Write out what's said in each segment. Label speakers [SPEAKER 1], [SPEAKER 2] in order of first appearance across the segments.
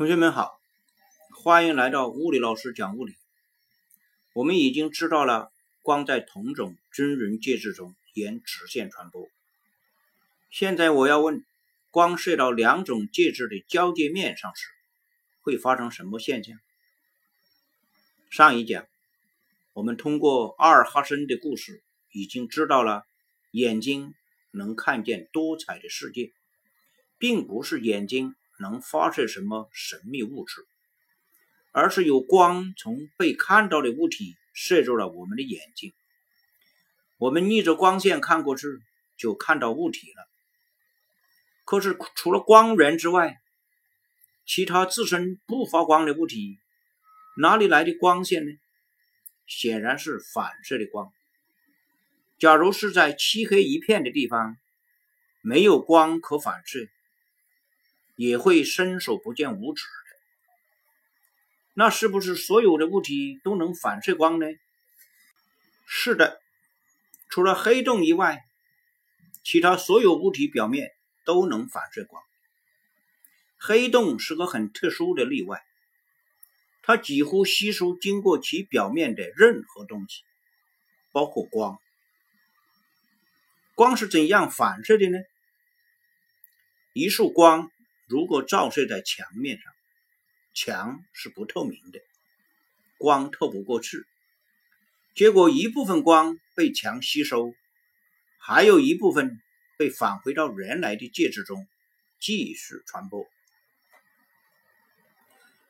[SPEAKER 1] 同学们好，欢迎来到物理老师讲物理。我们已经知道了光在同种真人介质中沿直线传播。现在我要问，光射到两种介质的交界面上时，会发生什么现象？上一讲我们通过阿尔哈森的故事，已经知道了眼睛能看见多彩的世界，并不是眼睛。能发射什么神秘物质，而是有光从被看到的物体射入了我们的眼睛。我们逆着光线看过去，就看到物体了。可是除了光源之外，其他自身不发光的物体哪里来的光线呢？显然是反射的光。假如是在漆黑一片的地方，没有光可反射。也会伸手不见五指，那是不是所有的物体都能反射光呢？是的，除了黑洞以外，其他所有物体表面都能反射光。黑洞是个很特殊的例外，它几乎吸收经过其表面的任何东西，包括光。光是怎样反射的呢？一束光。如果照射在墙面上，墙是不透明的，光透不过去。结果一部分光被墙吸收，还有一部分被返回到原来的介质中继续传播。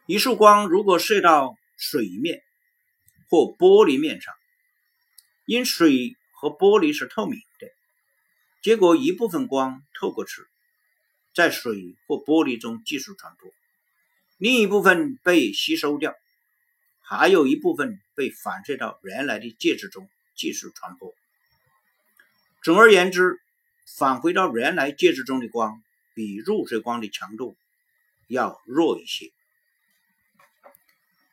[SPEAKER 1] 一束光如果射到水面或玻璃面上，因水和玻璃是透明的，结果一部分光透过去。在水或玻璃中继续传播，另一部分被吸收掉，还有一部分被反射到原来的介质中继续传播。总而言之，返回到原来介质中的光比入射光的强度要弱一些。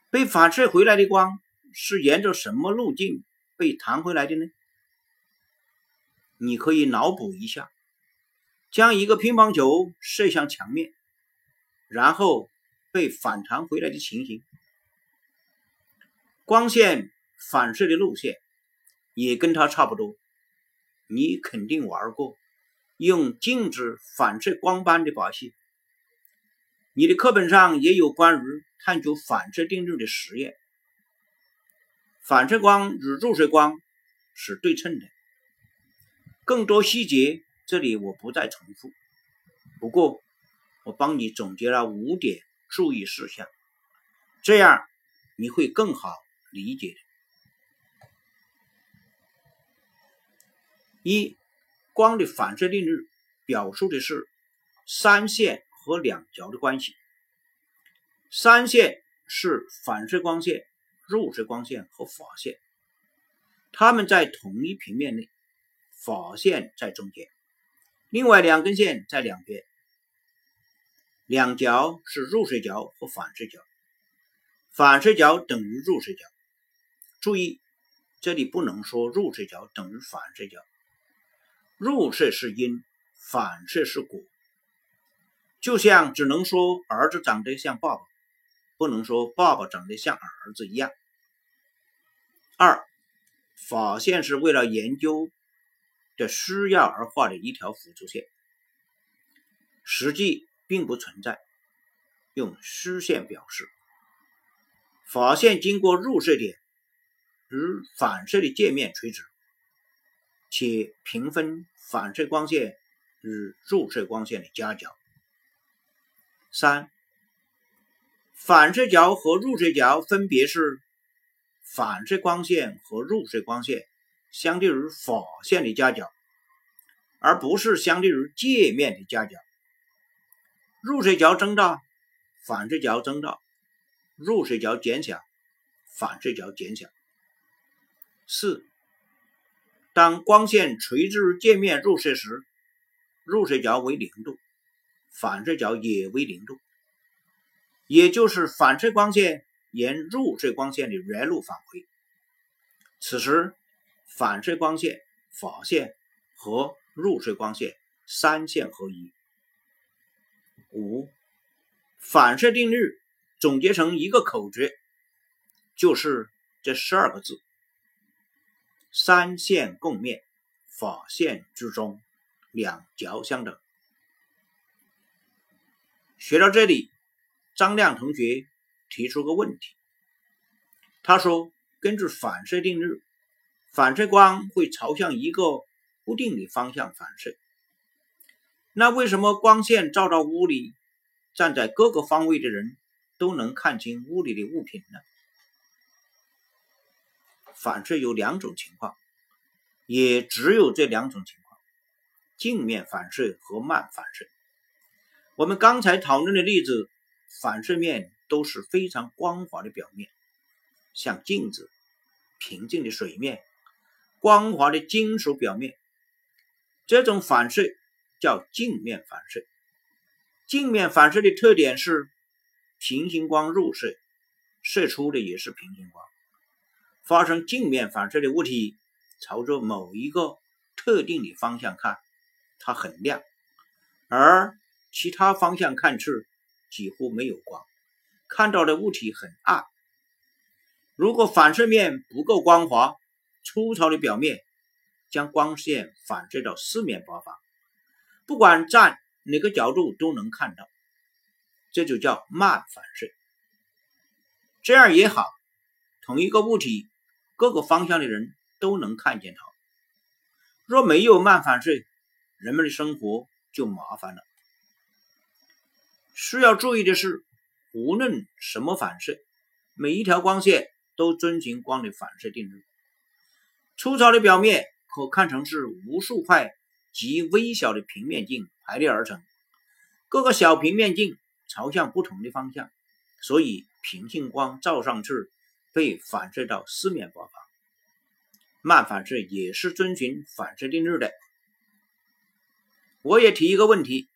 [SPEAKER 1] 被反射回来的光是沿着什么路径被弹回来的呢？你可以脑补一下。将一个乒乓球射向墙面，然后被反弹回来的情形，光线反射的路线也跟它差不多。你肯定玩过用镜子反射光斑的把戏，你的课本上也有关于探究反射定律的实验。反射光与入射光是对称的，更多细节。这里我不再重复，不过我帮你总结了五点注意事项，这样你会更好理解。一，光的反射定律表述的是三线和两角的关系。三线是反射光线、入射光线和法线，它们在同一平面内，法线在中间。另外两根线在两边，两角是入射角和反射角，反射角等于入射角。注意，这里不能说入射角等于反射角，入射是因，反射是果。就像只能说儿子长得像爸爸，不能说爸爸长得像儿子一样。二，法线是为了研究。的需要而画的一条辅助线，实际并不存在，用虚线表示。法线经过入射点与反射的界面垂直，且平分反射光线与入射光线的夹角。三，反射角和入射角分别是反射光线和入射光线。相对于法线的夹角，而不是相对于界面的夹角。入射角增大，反射角增大；入射角减小，反射角减小。四，当光线垂直于界面入射时，入射角为零度，反射角也为零度，也就是反射光线沿入射光线的原路返回。此时。反射光线、法线和入射光线三线合一。五，反射定律总结成一个口诀，就是这十二个字：三线共面，法线居中，两角相等。学到这里，张亮同学提出个问题，他说：“根据反射定律，反射光会朝向一个不定的方向反射。那为什么光线照到屋里，站在各个方位的人都能看清屋里的物品呢？”反射有两种情况，也只有这两种情况：镜面反射和慢反射。我们刚才讨论的例子，反射面都是非常光滑的表面，像镜子、平静的水面、光滑的金属表面。这种反射叫镜面反射。镜面反射的特点是，平行光入射，射出的也是平行光。发生镜面反射的物体，朝着某一个特定的方向看，它很亮，而其他方向看去几乎没有光，看到的物体很暗。如果反射面不够光滑，粗糙的表面将光线反射到四面八方，不管站哪个角度都能看到，这就叫慢反射。这样也好，同一个物体各个方向的人都能看见它。若没有慢反射，人们的生活就麻烦了。需要注意的是，无论什么反射，每一条光线都遵循光的反射定律。粗糙的表面可看成是无数块极微小的平面镜排列而成，各个小平面镜朝向不同的方向，所以平行光照上去被反射到四面八方。慢反射也是遵循反射定律的。我也提一个问题。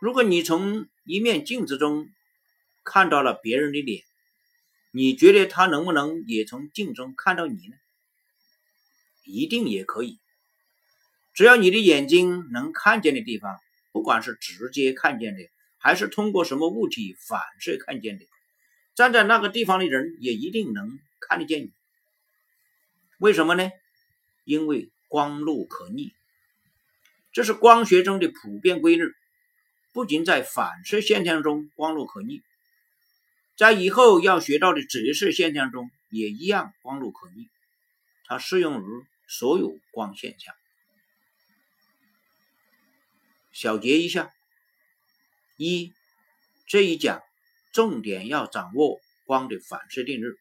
[SPEAKER 1] 如果你从一面镜子中看到了别人的脸，你觉得他能不能也从镜中看到你呢？一定也可以，只要你的眼睛能看见的地方，不管是直接看见的，还是通过什么物体反射看见的，站在那个地方的人也一定能看得见你。为什么呢？因为光路可逆，这是光学中的普遍规律。不仅在反射现象中光路可逆，在以后要学到的折射现象中也一样光路可逆，它适用于所有光现象。小结一下：一，这一讲重点要掌握光的反射定律，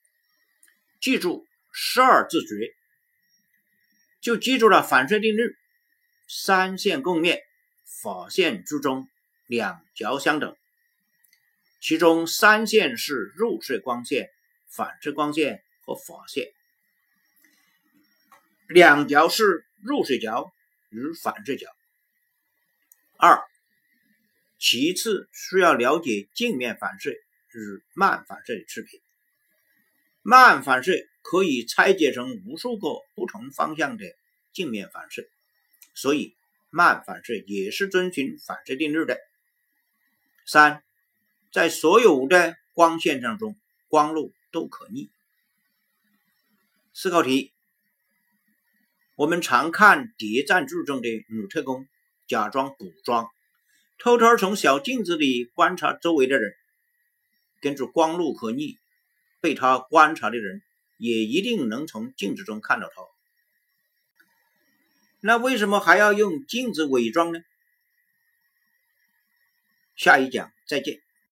[SPEAKER 1] 记住十二字诀，就记住了反射定律：三线共面，法线居中。两角相等，其中三线是入射光线、反射光线和法线，两角是入射角与反射角。二，其次需要了解镜面反射与慢反射的区别。慢反射可以拆解成无数个不同方向的镜面反射，所以慢反射也是遵循反射定律的。三，在所有的光现象中，光路都可逆。思考题：我们常看谍战剧中的女特工假装补妆，偷偷从小镜子里观察周围的人。根据光路可逆，被他观察的人也一定能从镜子中看到他。那为什么还要用镜子伪装呢？下一讲再见。